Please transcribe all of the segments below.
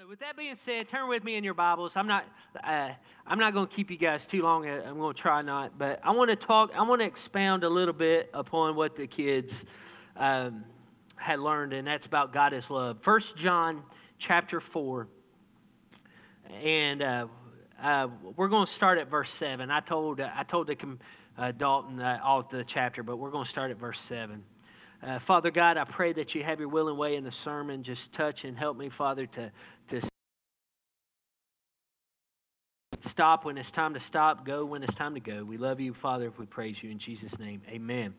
So, with that being said, turn with me in your Bibles. I'm not, uh, I'm not going to keep you guys too long. Uh, I'm going to try not, but I want to talk. I want to expound a little bit upon what the kids um, had learned, and that's about God is love. First John chapter four, and uh, uh, we're going to start at verse seven. I told, I told the, uh, Dalton uh, all the chapter, but we're going to start at verse seven. Father God, I pray that you have your will and way in the sermon. Just touch and help me, Father, to, stop when it's time to stop, go when it's time to go. We love you, Father, we praise you in Jesus' name. Amen.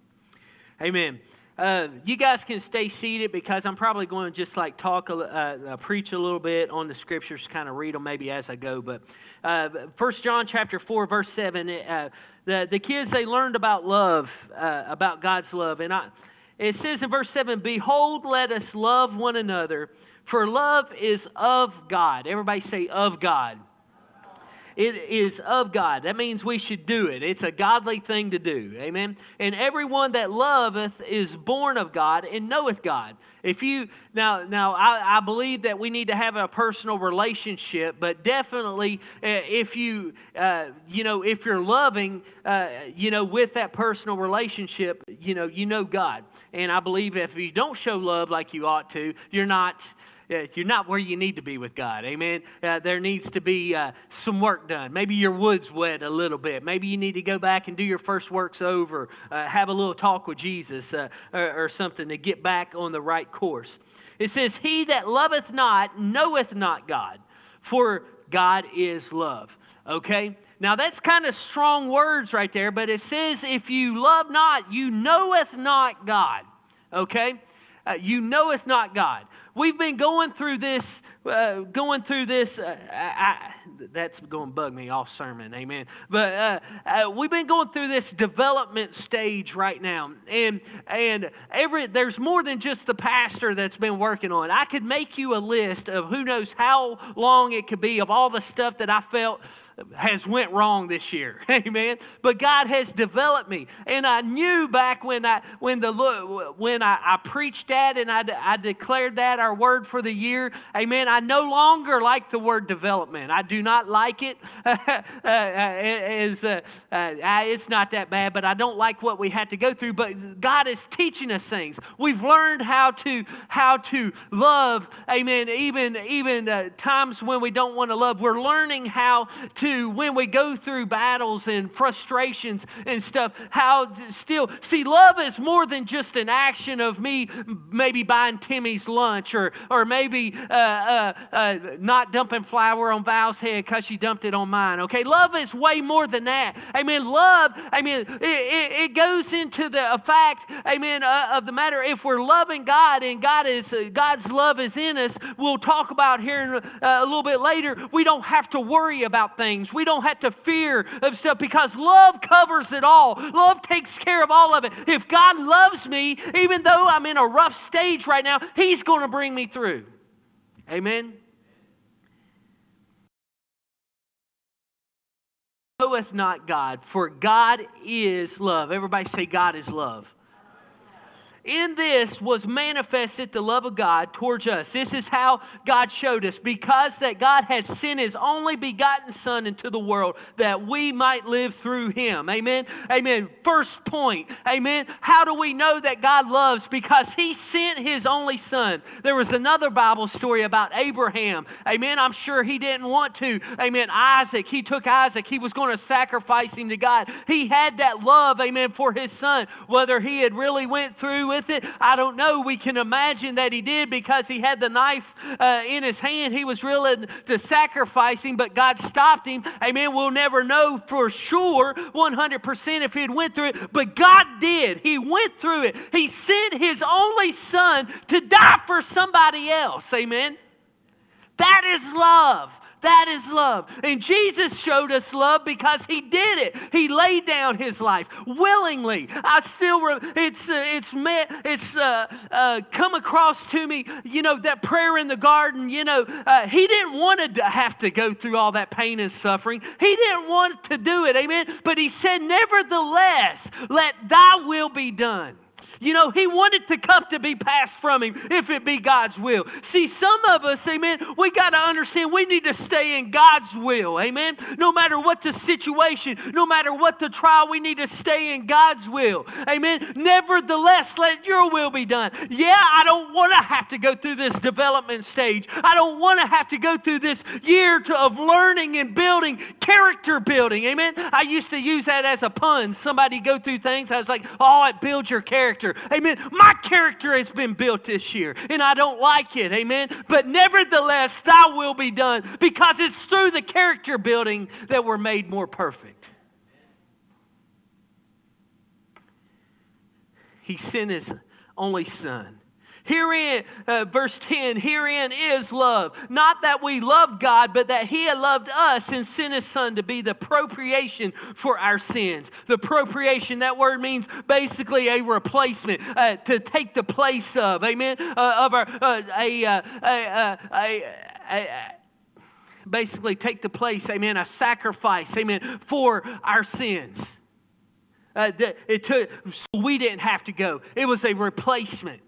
Amen. Uh, you guys can stay seated because I'm probably going to just like talk, uh, uh, preach a little bit on the scriptures, kind of read them maybe as I go. But uh, First John chapter four, verse seven, uh, the the kids they learned about love, uh, about God's love, and I, it says in verse seven, "Behold, let us love one another, for love is of God." Everybody say, "Of God." It is of God. That means we should do it. It's a godly thing to do. Amen. And everyone that loveth is born of God and knoweth God. If you now, now I, I believe that we need to have a personal relationship, but definitely uh, if you, uh, you know, if you're loving, uh, you know, with that personal relationship, you know, you know God. And I believe if you don't show love like you ought to, you're not you're not where you need to be with God. Amen. Uh, there needs to be uh, some work done. Maybe your wood's wet a little bit. Maybe you need to go back and do your first works over, uh, have a little talk with Jesus uh, or, or something to get back on the right course. It says, He that loveth not knoweth not God, for God is love. Okay? Now that's kind of strong words right there, but it says, If you love not, you knoweth not God. Okay? Uh, you knoweth not God. We've been going through this, uh, going through this. Uh, I, that's going to bug me all sermon, amen. But uh, uh, we've been going through this development stage right now, and and every there's more than just the pastor that's been working on. I could make you a list of who knows how long it could be of all the stuff that I felt has went wrong this year. Amen. But god has developed me. And i knew back when i when the when i, I preached that and I, I declared that our word for the year. Amen. I no longer like the word development. I do not like it. Uh, as, uh, uh, it's not that bad but i don't like what we had to go through. But god is teaching us things. We've learned how to how to love. Amen. Even even uh, times when we don't want to love we're learning how to to when we go through battles and frustrations and stuff, how still, see, love is more than just an action of me maybe buying Timmy's lunch or, or maybe uh, uh, uh, not dumping flour on Val's head because she dumped it on mine, okay? Love is way more than that. Amen. love, I mean, it, it, it goes into the fact, amen, uh, of the matter if we're loving God and God is, uh, God's love is in us, we'll talk about here uh, a little bit later, we don't have to worry about things things. We don't have to fear of stuff because love covers it all. Love takes care of all of it. If God loves me, even though I'm in a rough stage right now, He's going to bring me through. Amen. Knoweth not God, for God is love. Everybody say, God is love in this was manifested the love of God towards us. This is how God showed us. Because that God had sent his only begotten Son into the world that we might live through him. Amen. Amen. First point. Amen. How do we know that God loves? Because he sent his only Son. There was another Bible story about Abraham. Amen. I'm sure he didn't want to. Amen. Isaac. He took Isaac. He was going to sacrifice him to God. He had that love, amen, for his son. Whether he had really went through with it? I don't know. We can imagine that he did because he had the knife uh, in his hand. He was willing to sacrifice him, but God stopped him. Amen. We'll never know for sure 100% if he had went through it, but God did. He went through it. He sent his only son to die for somebody else. Amen. That is love. That is love. And Jesus showed us love because he did it. He laid down his life willingly. I still, re- it's, uh, it's, met, it's uh, uh, come across to me, you know, that prayer in the garden, you know, uh, he didn't want to have to go through all that pain and suffering. He didn't want to do it, amen? But he said, nevertheless, let thy will be done. You know, he wanted the cup to be passed from him if it be God's will. See, some of us, amen, we got to understand we need to stay in God's will, amen. No matter what the situation, no matter what the trial, we need to stay in God's will, amen. Nevertheless, let your will be done. Yeah, I don't want to have to go through this development stage. I don't want to have to go through this year to, of learning and building, character building, amen. I used to use that as a pun. Somebody go through things, I was like, oh, it builds your character. Amen. My character has been built this year, and I don't like it. Amen. But nevertheless, thy will be done because it's through the character building that we're made more perfect. He sent his only son Herein, uh, verse 10, herein is love. Not that we love God, but that He had loved us and sent His Son to be the propitiation for our sins. The propitiation, that word means basically a replacement, uh, to take the place of, amen, uh, of our, uh, a, uh, a, a, a basically take the place, amen, a sacrifice, amen, for our sins. Uh, it took, so we didn't have to go. It was a replacement.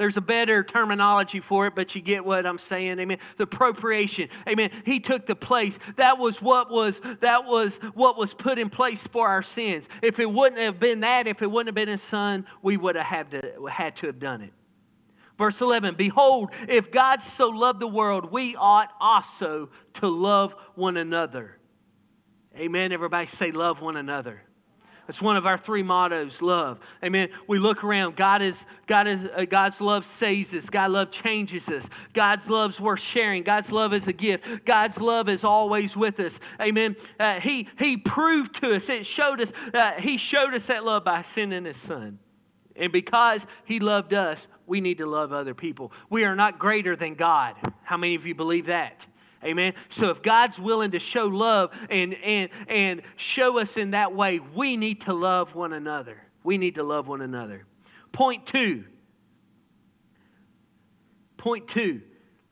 There's a better terminology for it, but you get what I'm saying. Amen. The appropriation. Amen. He took the place. That was what was that was what was put in place for our sins. If it wouldn't have been that, if it wouldn't have been his son, we would have had to, had to have done it. Verse 11 Behold, if God so loved the world, we ought also to love one another. Amen. Everybody say, Love one another. It's one of our three mottos, love. Amen. We look around. God is, God is, uh, God's love saves us. God's love changes us. God's love's worth sharing. God's love is a gift. God's love is always with us. Amen. Uh, he, he proved to us, it showed us, uh, He showed us that love by sending His Son. And because He loved us, we need to love other people. We are not greater than God. How many of you believe that? Amen. So if God's willing to show love and, and, and show us in that way, we need to love one another. We need to love one another. Point two. Point two.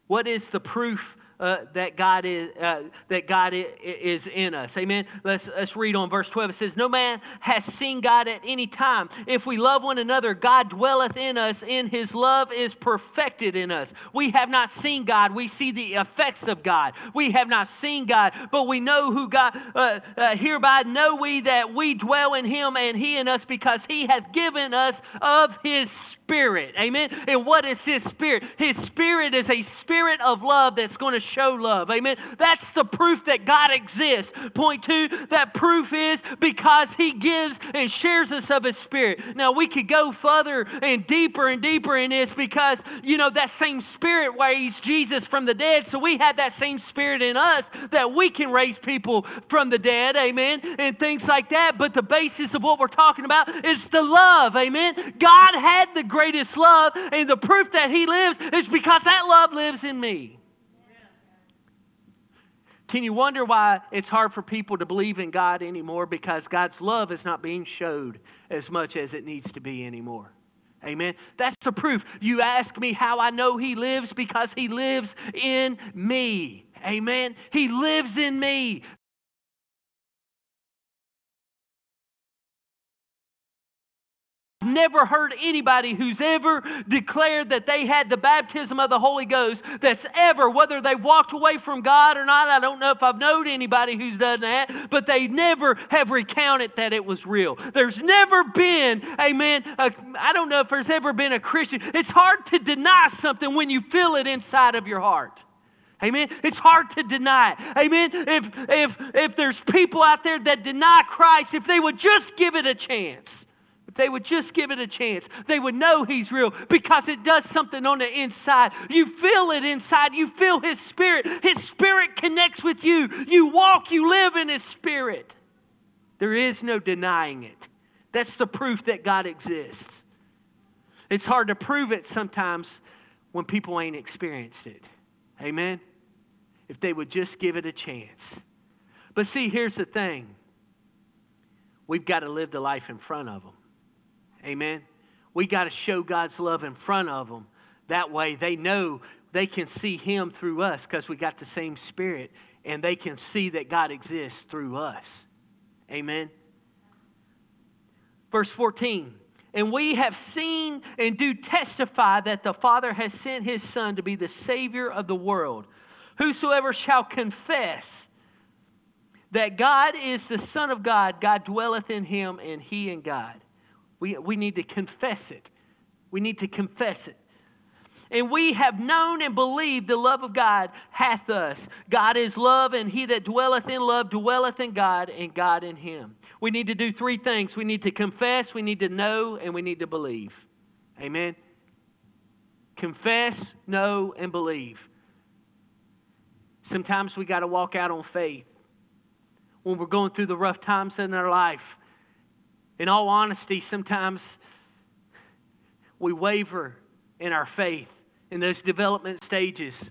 What is the proof uh, that God is uh, that God is in us. Amen. Let's let's read on verse 12. It says, "No man has seen God at any time. If we love one another, God dwelleth in us, and His love is perfected in us. We have not seen God. We see the effects of God. We have not seen God, but we know who God. Uh, uh hereby know we that we dwell in Him, and He in us, because He hath given us of His Spirit. Amen. And what is His Spirit? His Spirit is a spirit of love that's going to show love. Amen. That's the proof that God exists. Point two, that proof is because He gives and shares us of His Spirit. Now, we could go further and deeper and deeper in this because, you know, that same Spirit raised Jesus from the dead. So we have that same Spirit in us that we can raise people from the dead. Amen. And things like that. But the basis of what we're talking about is the love. Amen. God had the greatest love, and the proof that He lives is because that love lives in me. Can you wonder why it's hard for people to believe in God anymore? Because God's love is not being showed as much as it needs to be anymore. Amen. That's the proof. You ask me how I know He lives because He lives in me. Amen. He lives in me. Never heard anybody who's ever declared that they had the baptism of the Holy Ghost that's ever, whether they walked away from God or not, I don't know if I've known anybody who's done that, but they never have recounted that it was real. There's never been, amen, I don't know if there's ever been a Christian. It's hard to deny something when you feel it inside of your heart. Amen. It's hard to deny. Amen. If if if there's people out there that deny Christ, if they would just give it a chance they would just give it a chance, they would know He's real because it does something on the inside. You feel it inside. You feel His Spirit. His Spirit connects with you. You walk, you live in His Spirit. There is no denying it. That's the proof that God exists. It's hard to prove it sometimes when people ain't experienced it. Amen? If they would just give it a chance. But see, here's the thing we've got to live the life in front of them. Amen. We got to show God's love in front of them. That way they know they can see Him through us because we got the same Spirit and they can see that God exists through us. Amen. Verse 14 And we have seen and do testify that the Father has sent his Son to be the Savior of the world. Whosoever shall confess that God is the Son of God, God dwelleth in him, and he in God. We, we need to confess it. We need to confess it. And we have known and believed the love of God hath us. God is love, and he that dwelleth in love dwelleth in God, and God in him. We need to do three things we need to confess, we need to know, and we need to believe. Amen. Confess, know, and believe. Sometimes we got to walk out on faith when we're going through the rough times in our life. In all honesty, sometimes we waver in our faith in those development stages.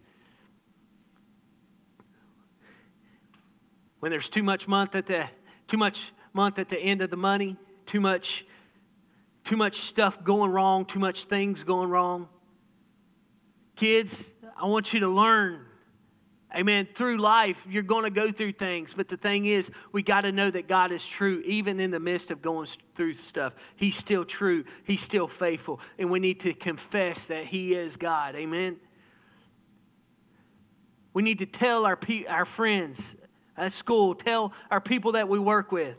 When there's too much month at the too much month at the end of the money, too much too much stuff going wrong, too much things going wrong. Kids, I want you to learn Amen. Through life, you're going to go through things, but the thing is, we got to know that God is true, even in the midst of going through stuff. He's still true, He's still faithful, and we need to confess that He is God. Amen. We need to tell our, pe- our friends at school, tell our people that we work with.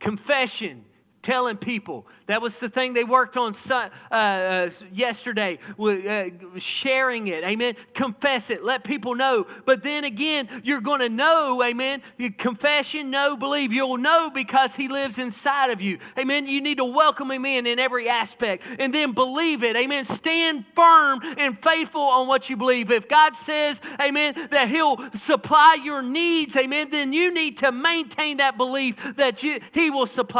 Confession telling people. That was the thing they worked on uh, uh, yesterday, uh, sharing it. Amen. Confess it. Let people know. But then again, you're going to know. Amen. Confession, know, believe. You'll know because He lives inside of you. Amen. You need to welcome Him in in every aspect and then believe it. Amen. Stand firm and faithful on what you believe. If God says, Amen, that He'll supply your needs, Amen, then you need to maintain that belief that you, He will supply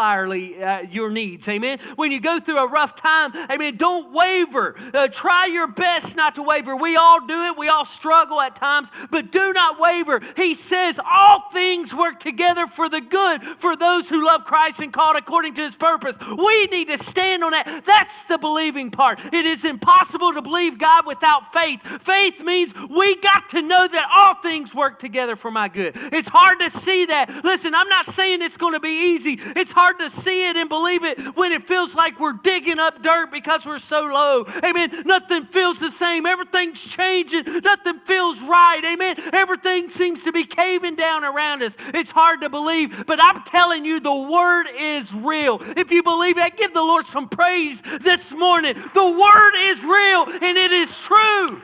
your needs. Amen. When you go through a rough time, amen, don't waver. Uh, try your best not to waver. We all do it. We all struggle at times, but do not waver. He says all things work together for the good for those who love Christ and called according to his purpose. We need to stand on that. That's the believing part. It is impossible to believe God without faith. Faith means we got to know that all things work together for my good. It's hard to see that. Listen, I'm not saying it's going to be easy. It's hard to see it and believe it when it feels like we're digging up dirt because we're so low. Amen. Nothing feels the same. Everything's changing. Nothing feels right. Amen. Everything seems to be caving down around us. It's hard to believe, but I'm telling you, the word is real. If you believe that, give the Lord some praise this morning. The word is real and it is true.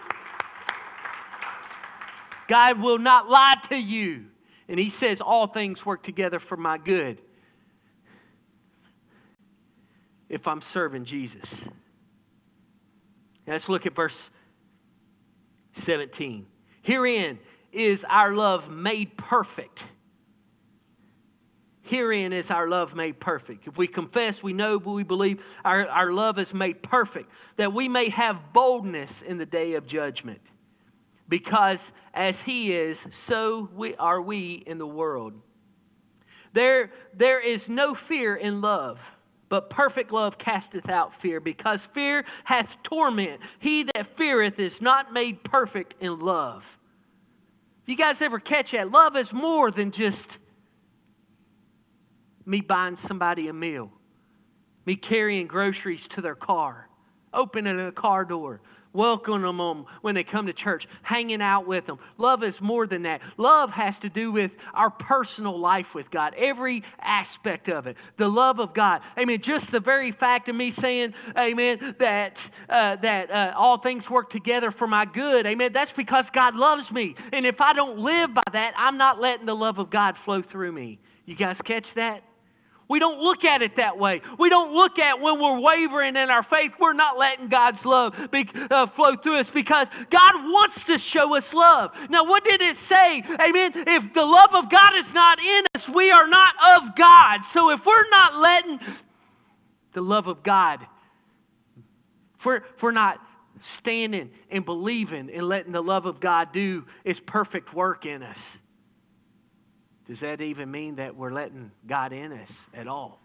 God will not lie to you. And he says, All things work together for my good if I'm serving Jesus. Let's look at verse 17. Herein is our love made perfect. Herein is our love made perfect. If we confess, we know, but we believe, our, our love is made perfect, that we may have boldness in the day of judgment. Because as He is, so we, are we in the world. There, there is no fear in love but perfect love casteth out fear, because fear hath torment. He that feareth is not made perfect in love. You guys ever catch that? Love is more than just me buying somebody a meal, me carrying groceries to their car, opening a car door, welcoming them when they come to church, hanging out with them. Love is more than that. Love has to do with our personal life with God, every aspect of it. The love of God. Amen. Just the very fact of me saying, Amen, that uh, that uh, all things work together for my good. Amen. That's because God loves me, and if I don't live by that, I'm not letting the love of God flow through me. You guys catch that? We don't look at it that way. We don't look at when we're wavering in our faith, we're not letting God's love be, uh, flow through us because God wants to show us love. Now, what did it say? Amen. If the love of God is not in us, we are not of God. So if we're not letting the love of God, if we're, if we're not standing and believing and letting the love of God do its perfect work in us, does that even mean that we're letting God in us at all?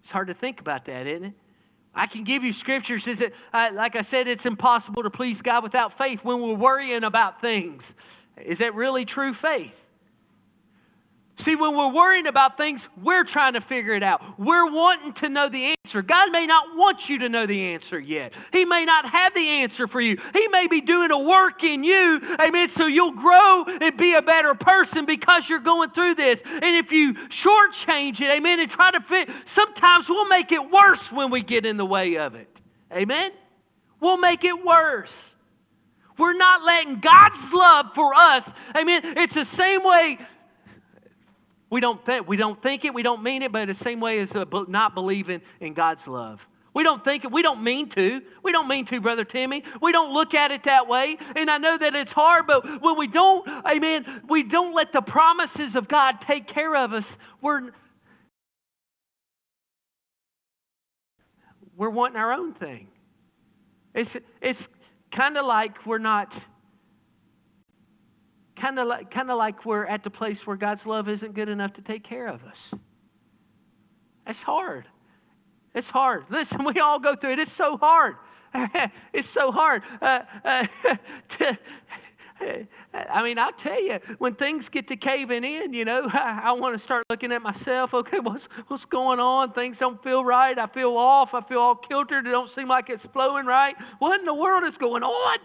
It's hard to think about that, isn't it? I can give you scriptures. Is it uh, like I said? It's impossible to please God without faith. When we're worrying about things, is that really true faith? See, when we're worrying about things, we're trying to figure it out. We're wanting to know the answer. God may not want you to know the answer yet. He may not have the answer for you. He may be doing a work in you, amen, so you'll grow and be a better person because you're going through this. And if you shortchange it, amen, and try to fit, sometimes we'll make it worse when we get in the way of it. Amen? We'll make it worse. We're not letting God's love for us, amen. It's the same way we don't, th- we don't think it, we don't mean it, but the same way as uh, not believing in God's love. We don't think it, we don't mean to. We don't mean to, Brother Timmy. We don't look at it that way. And I know that it's hard, but when we don't, amen, we don't let the promises of God take care of us, we're, we're wanting our own thing. It's, it's kind of like we're not kind of like, kind of like we're at the place where God's love isn't good enough to take care of us. It's hard. It's hard. Listen, we all go through it. It's so hard. it's so hard. Uh, uh, to, I mean, I tell you, when things get to caving in, you know, I, I want to start looking at myself. Okay, what's what's going on? Things don't feel right. I feel off. I feel all kiltered. It don't seem like it's flowing right. What in the world is going on?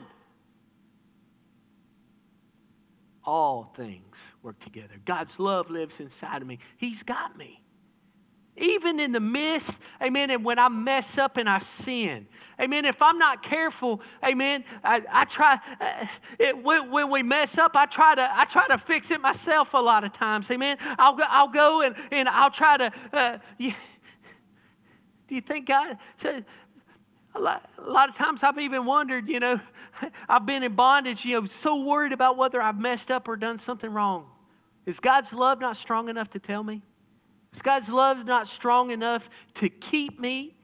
All things work together. God's love lives inside of me. He's got me. Even in the midst, amen, and when I mess up and I sin, amen, if I'm not careful, amen, I, I try, uh, it, when, when, we mess up, I try, to, I try to fix it myself a lot of times, amen. I'll go, I'll go and, and I'll try to, uh, yeah. do you think God, said, a lot, a lot of times I've even wondered, you know, I've been in bondage, you know, so worried about whether I've messed up or done something wrong. Is God's love not strong enough to tell me? Is God's love not strong enough to keep me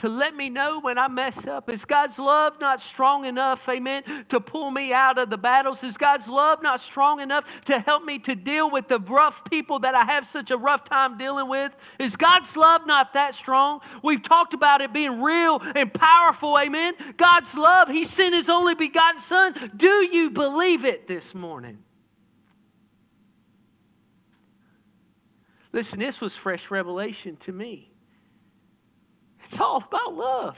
to let me know when I mess up? Is God's love not strong enough, amen, to pull me out of the battles? Is God's love not strong enough to help me to deal with the rough people that I have such a rough time dealing with? Is God's love not that strong? We've talked about it being real and powerful, amen. God's love, He sent His only begotten Son. Do you believe it this morning? Listen, this was fresh revelation to me. It's all about love.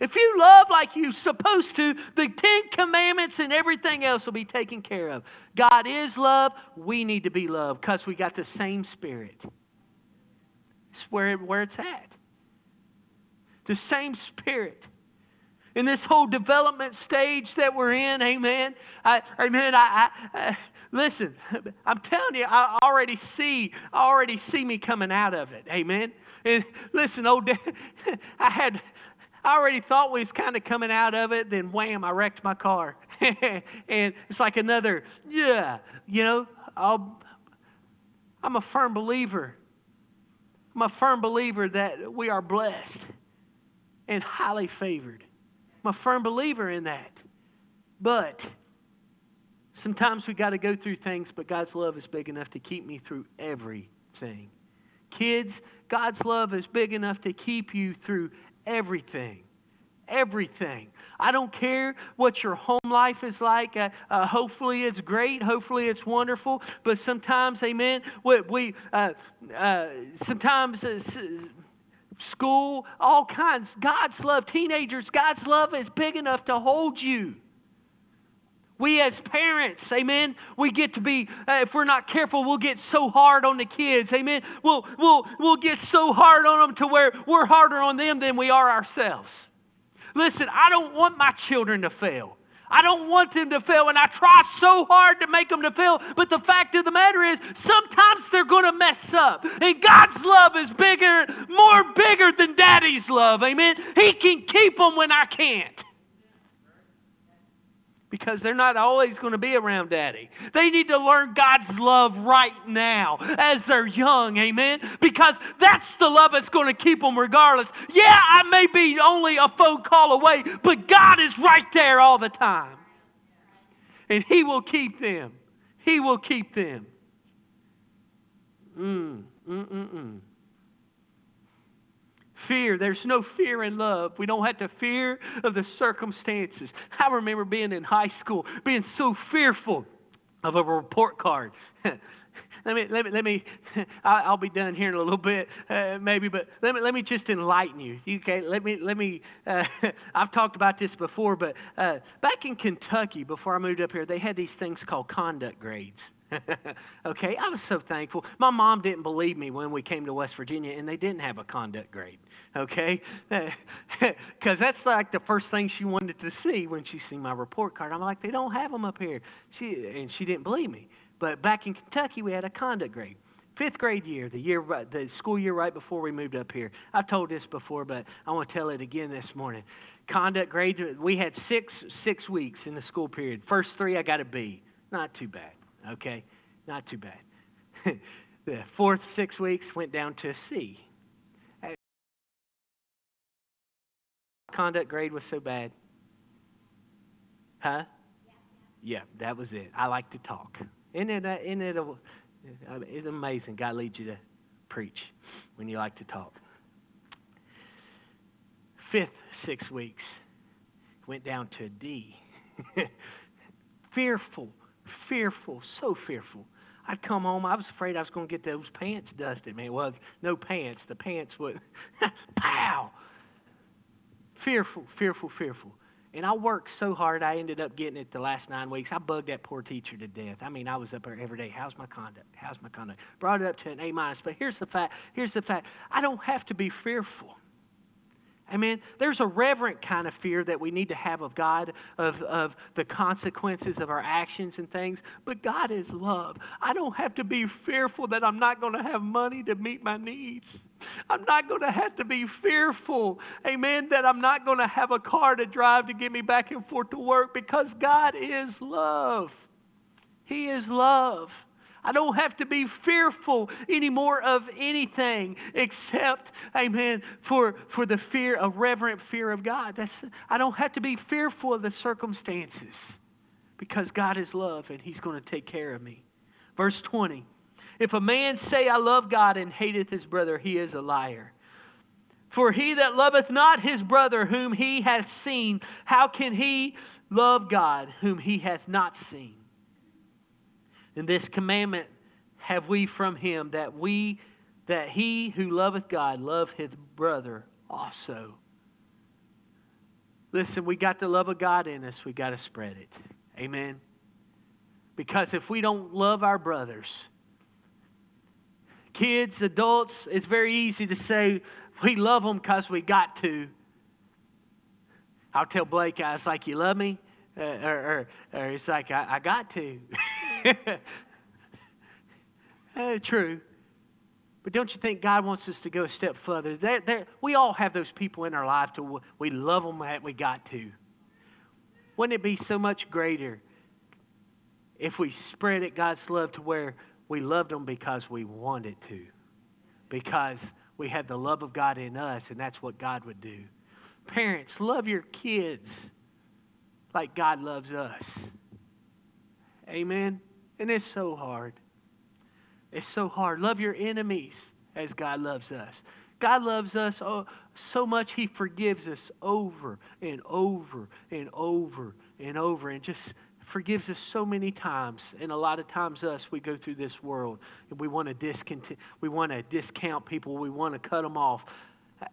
If you love like you're supposed to, the Ten Commandments and everything else will be taken care of. God is love. We need to be love because we got the same spirit. It's where, where it's at. The same spirit. In this whole development stage that we're in, amen. I, amen. I, I listen, I'm telling you, I already see, I already see me coming out of it. Amen. And listen, old dad, I had, I already thought we was kind of coming out of it. Then wham, I wrecked my car, and it's like another, yeah, you know. I'll, I'm a firm believer. I'm a firm believer that we are blessed and highly favored. I'm a firm believer in that. But sometimes we got to go through things, but God's love is big enough to keep me through everything. Kids, God's love is big enough to keep you through everything. Everything. I don't care what your home life is like. Uh, uh, hopefully, it's great. Hopefully, it's wonderful. But sometimes, amen, we, we uh, uh sometimes uh, school, all kinds. God's love, teenagers, God's love is big enough to hold you. We as parents, amen, we get to be, uh, if we're not careful, we'll get so hard on the kids, amen. We'll, we'll, we'll get so hard on them to where we're harder on them than we are ourselves. Listen, I don't want my children to fail. I don't want them to fail, and I try so hard to make them to fail. But the fact of the matter is, sometimes they're going to mess up. And God's love is bigger, more bigger than daddy's love. Amen. He can keep them when I can't because they're not always going to be around daddy. They need to learn God's love right now as they're young, amen? Because that's the love that's going to keep them regardless. Yeah, I may be only a phone call away, but God is right there all the time. And He will keep them. He will keep them. Mm, mm, mm, mm. Fear, there's no fear in love. We don't have to fear of the circumstances. I remember being in high school, being so fearful of a report card. let me, let me, let me I'll be done here in a little bit, uh, maybe, but let me, let me just enlighten you. Okay, let me, let me, uh, I've talked about this before, but uh, back in Kentucky, before I moved up here, they had these things called conduct grades. okay, I was so thankful. My mom didn't believe me when we came to West Virginia, and they didn't have a conduct grade. Okay, because that's like the first thing she wanted to see when she seen my report card. I'm like, they don't have them up here. She and she didn't believe me. But back in Kentucky, we had a conduct grade. Fifth grade year, the year, the school year right before we moved up here. I've told this before, but I want to tell it again this morning. Conduct grade, we had six six weeks in the school period. First three, I got a B. Not too bad. Okay, not too bad. the fourth six weeks went down to a C. Conduct grade was so bad. Huh? Yeah, that was it. I like to talk. Isn't it, uh, isn't it a, it's amazing. God leads you to preach when you like to talk. Fifth six weeks went down to a D. fearful, fearful, so fearful. I'd come home. I was afraid I was going to get those pants dusted, man. Well, no pants. The pants would, pow. Fearful, fearful, fearful. And I worked so hard, I ended up getting it the last nine weeks. I bugged that poor teacher to death. I mean, I was up there every day. How's my conduct? How's my conduct? Brought it up to an A minus. But here's the fact. Here's the fact. I don't have to be fearful. Amen. There's a reverent kind of fear that we need to have of God, of, of the consequences of our actions and things. But God is love. I don't have to be fearful that I'm not going to have money to meet my needs. I'm not going to have to be fearful, amen, that I'm not going to have a car to drive to get me back and forth to work because God is love. He is love. I don't have to be fearful anymore of anything except, amen, for, for the fear, a reverent fear of God. That's, I don't have to be fearful of the circumstances because God is love and He's going to take care of me. Verse 20 If a man say, I love God and hateth his brother, he is a liar. For he that loveth not his brother whom he hath seen, how can he love God whom he hath not seen? And this commandment have we from him that we that he who loveth God love his brother also. Listen, we got the love of God in us, we got to spread it. Amen. Because if we don't love our brothers, kids, adults, it's very easy to say we love them because we got to. I'll tell Blake, I was like, You love me? Uh, or, or, or it's like, I, I got to. uh, true. But don't you think God wants us to go a step further? They're, they're, we all have those people in our life to we love them that we got to. Wouldn't it be so much greater if we spread it God's love to where we loved them because we wanted to, because we had the love of God in us, and that's what God would do. Parents, love your kids like God loves us. Amen. And it's so hard. It's so hard. Love your enemies as God loves us. God loves us uh, so much, He forgives us over and over and over and over and just forgives us so many times. And a lot of times, us, we go through this world and we want to discount, we want to discount people, we want to cut them off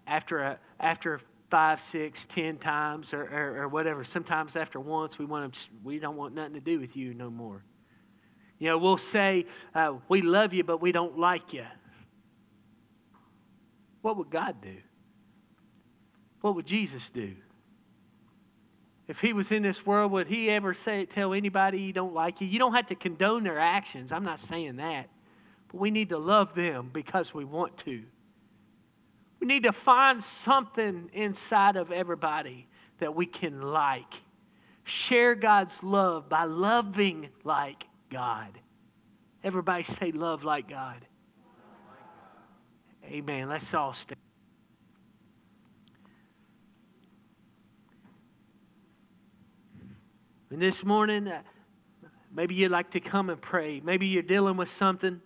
after, a, after five, six, ten times or, or, or whatever. Sometimes after once, we, want to, we don't want nothing to do with you no more. You know, we'll say, uh, we love you, but we don't like you. What would God do? What would Jesus do? If he was in this world, would he ever say, tell anybody you don't like you? You don't have to condone their actions. I'm not saying that. But we need to love them because we want to. We need to find something inside of everybody that we can like. Share God's love by loving like God. Everybody say, love like God. Amen. Let's all stand. And this morning, uh, maybe you'd like to come and pray. Maybe you're dealing with something.